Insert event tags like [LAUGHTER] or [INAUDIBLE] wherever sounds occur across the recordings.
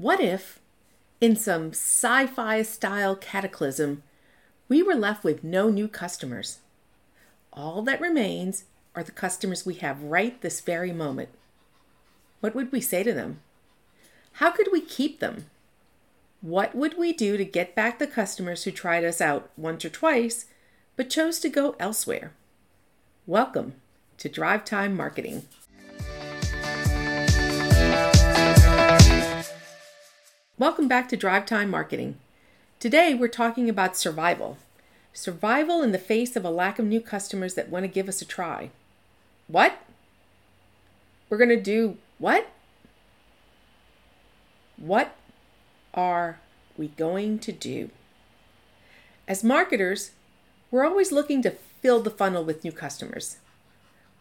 What if, in some sci fi style cataclysm, we were left with no new customers? All that remains are the customers we have right this very moment. What would we say to them? How could we keep them? What would we do to get back the customers who tried us out once or twice but chose to go elsewhere? Welcome to Drive Time Marketing. Welcome back to Drive Time Marketing. Today we're talking about survival. Survival in the face of a lack of new customers that want to give us a try. What? We're going to do what? What are we going to do? As marketers, we're always looking to fill the funnel with new customers.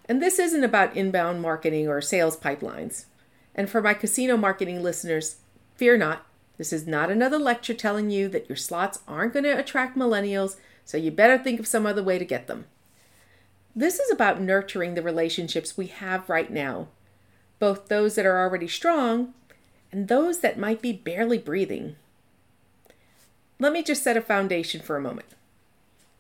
And this isn't about inbound marketing or sales pipelines. And for my casino marketing listeners, fear not, this is not another lecture telling you that your slots aren't going to attract millennials, so you better think of some other way to get them. This is about nurturing the relationships we have right now, both those that are already strong and those that might be barely breathing. Let me just set a foundation for a moment.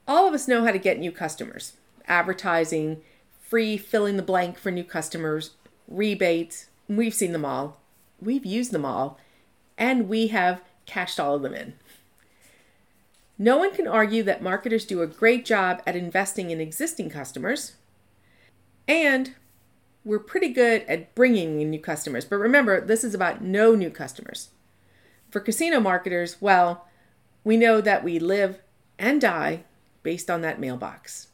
All of us know how to get new customers advertising, free filling the blank for new customers, rebates. We've seen them all. We've used them all and we have cashed all of them in. No one can argue that marketers do a great job at investing in existing customers, and we're pretty good at bringing in new customers. But remember, this is about no new customers. For casino marketers, well, we know that we live and die based on that mailbox.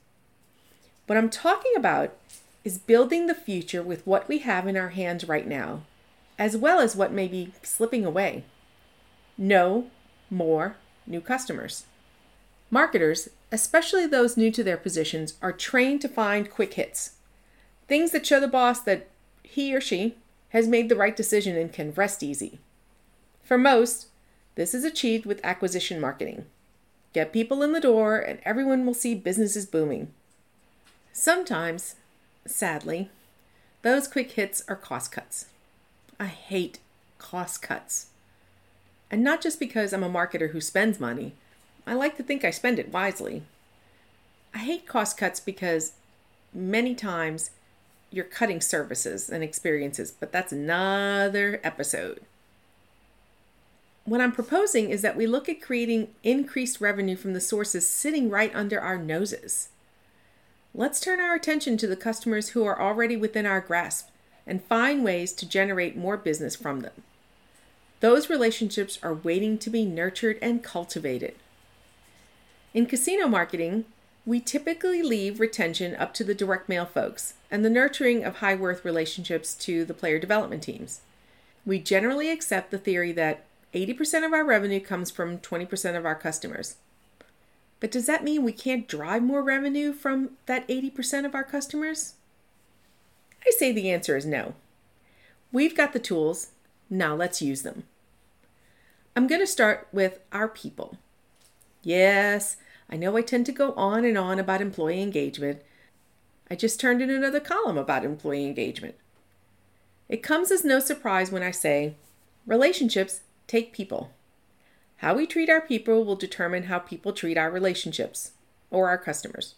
What I'm talking about is building the future with what we have in our hands right now as well as what may be slipping away. No more new customers. Marketers, especially those new to their positions, are trained to find quick hits. Things that show the boss that he or she has made the right decision and can rest easy. For most, this is achieved with acquisition marketing. Get people in the door, and everyone will see businesses booming. Sometimes, sadly, those quick hits are cost cuts. I hate cost cuts. And not just because I'm a marketer who spends money, I like to think I spend it wisely. I hate cost cuts because many times you're cutting services and experiences, but that's another episode. What I'm proposing is that we look at creating increased revenue from the sources sitting right under our noses. Let's turn our attention to the customers who are already within our grasp and find ways to generate more business from them. Those relationships are waiting to be nurtured and cultivated. In casino marketing, we typically leave retention up to the direct mail folks and the nurturing of high worth relationships to the player development teams. We generally accept the theory that 80% of our revenue comes from 20% of our customers. But does that mean we can't drive more revenue from that 80% of our customers? I say the answer is no. We've got the tools, now let's use them. I'm going to start with our people. Yes, I know I tend to go on and on about employee engagement. I just turned in another column about employee engagement. It comes as no surprise when I say relationships take people. How we treat our people will determine how people treat our relationships or our customers.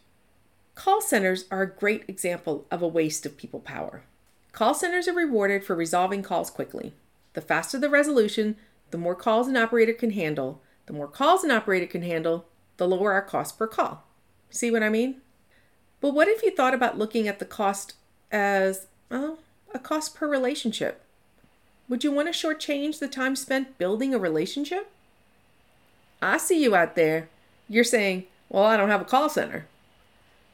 Call centers are a great example of a waste of people power. Call centers are rewarded for resolving calls quickly. The faster the resolution, the more calls an operator can handle. The more calls an operator can handle, the lower our cost per call. See what I mean? But what if you thought about looking at the cost as, well, a cost per relationship? Would you want to shortchange the time spent building a relationship? I see you out there. You're saying, well, I don't have a call center.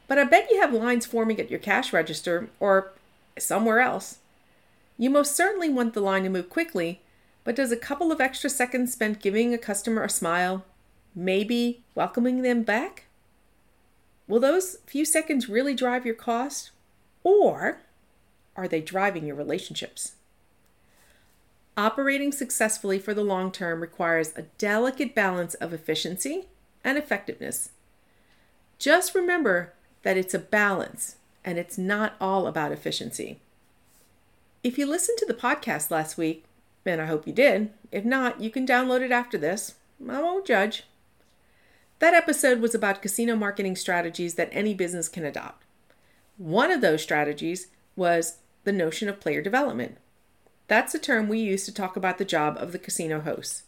But I bet you have lines forming at your cash register or somewhere else. You most certainly want the line to move quickly, but does a couple of extra seconds spent giving a customer a smile, maybe welcoming them back? Will those few seconds really drive your cost? Or are they driving your relationships? Operating successfully for the long term requires a delicate balance of efficiency and effectiveness. Just remember that it's a balance and it's not all about efficiency. If you listened to the podcast last week, and I hope you did. If not, you can download it after this. I won't judge. That episode was about casino marketing strategies that any business can adopt. One of those strategies was the notion of player development. That's a term we use to talk about the job of the casino host.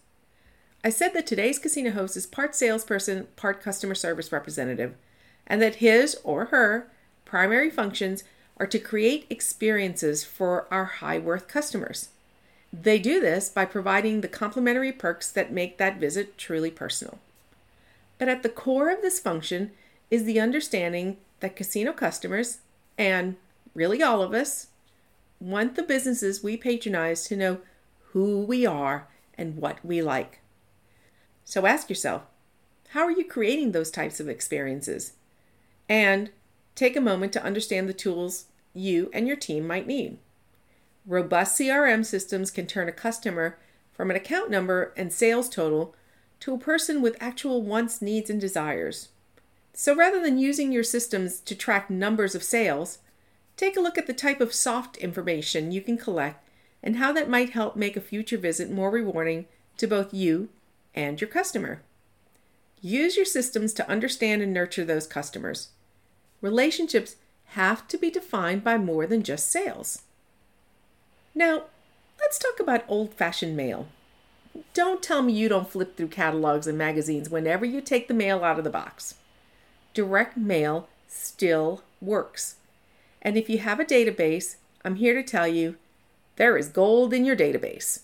I said that today's casino host is part salesperson, part customer service representative, and that his or her primary functions are to create experiences for our high worth customers. They do this by providing the complimentary perks that make that visit truly personal. But at the core of this function is the understanding that casino customers, and really all of us, want the businesses we patronize to know who we are and what we like. So ask yourself how are you creating those types of experiences? And take a moment to understand the tools you and your team might need. Robust CRM systems can turn a customer from an account number and sales total to a person with actual wants, needs, and desires. So rather than using your systems to track numbers of sales, take a look at the type of soft information you can collect and how that might help make a future visit more rewarding to both you and your customer. Use your systems to understand and nurture those customers. Relationships have to be defined by more than just sales. Now, let's talk about old fashioned mail. Don't tell me you don't flip through catalogs and magazines whenever you take the mail out of the box. Direct mail still works. And if you have a database, I'm here to tell you there is gold in your database.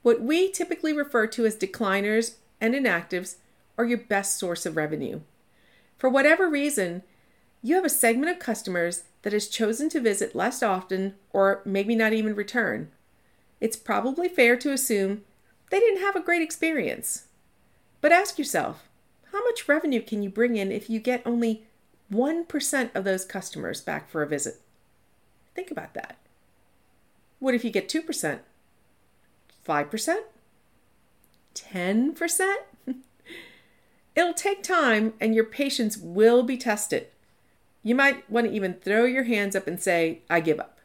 What we typically refer to as decliners and inactives are your best source of revenue. For whatever reason, you have a segment of customers that has chosen to visit less often or maybe not even return. It's probably fair to assume they didn't have a great experience. But ask yourself how much revenue can you bring in if you get only 1% of those customers back for a visit? Think about that. What if you get 2%? 5%? 10%? It'll take time and your patience will be tested. You might want to even throw your hands up and say, I give up.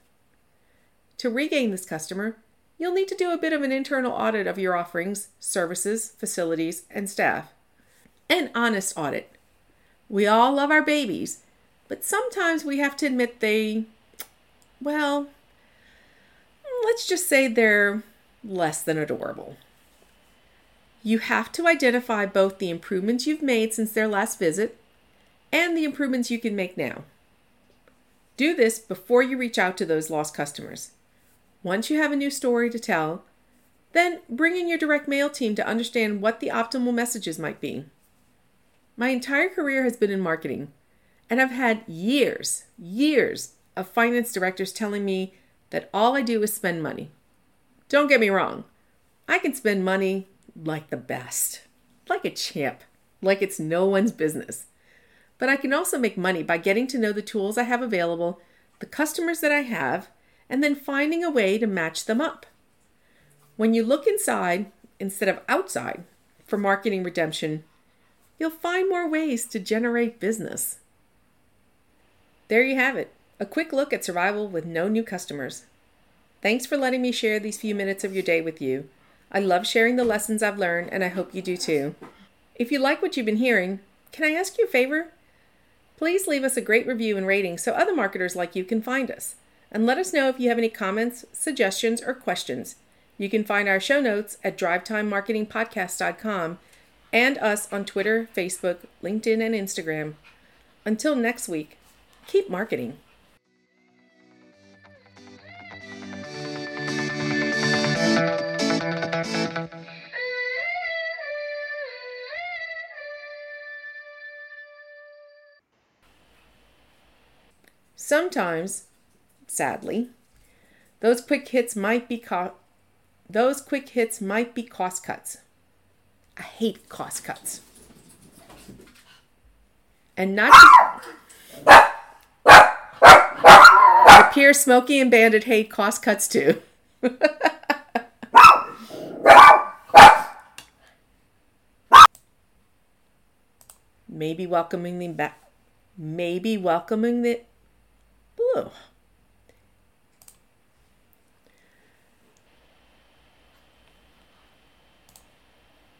To regain this customer, you'll need to do a bit of an internal audit of your offerings, services, facilities, and staff. An honest audit. We all love our babies, but sometimes we have to admit they, well, let's just say they're less than adorable. You have to identify both the improvements you've made since their last visit and the improvements you can make now. Do this before you reach out to those lost customers. Once you have a new story to tell, then bring in your direct mail team to understand what the optimal messages might be. My entire career has been in marketing, and I've had years, years of finance directors telling me that all I do is spend money. Don't get me wrong, I can spend money like the best, like a champ, like it's no one's business. But I can also make money by getting to know the tools I have available, the customers that I have, and then finding a way to match them up. When you look inside instead of outside for marketing redemption, you'll find more ways to generate business. There you have it a quick look at survival with no new customers. Thanks for letting me share these few minutes of your day with you. I love sharing the lessons I've learned, and I hope you do too. If you like what you've been hearing, can I ask you a favor? Please leave us a great review and rating so other marketers like you can find us. And let us know if you have any comments, suggestions, or questions. You can find our show notes at drivetimemarketingpodcast.com and us on Twitter, Facebook, LinkedIn, and Instagram. Until next week, keep marketing. Sometimes, sadly, those quick hits might be co- those quick hits might be cost cuts. I hate cost cuts. And not My peer Smokey and Bandit hate cost cuts too. [LAUGHS] maybe welcoming them back maybe welcoming the Ugh.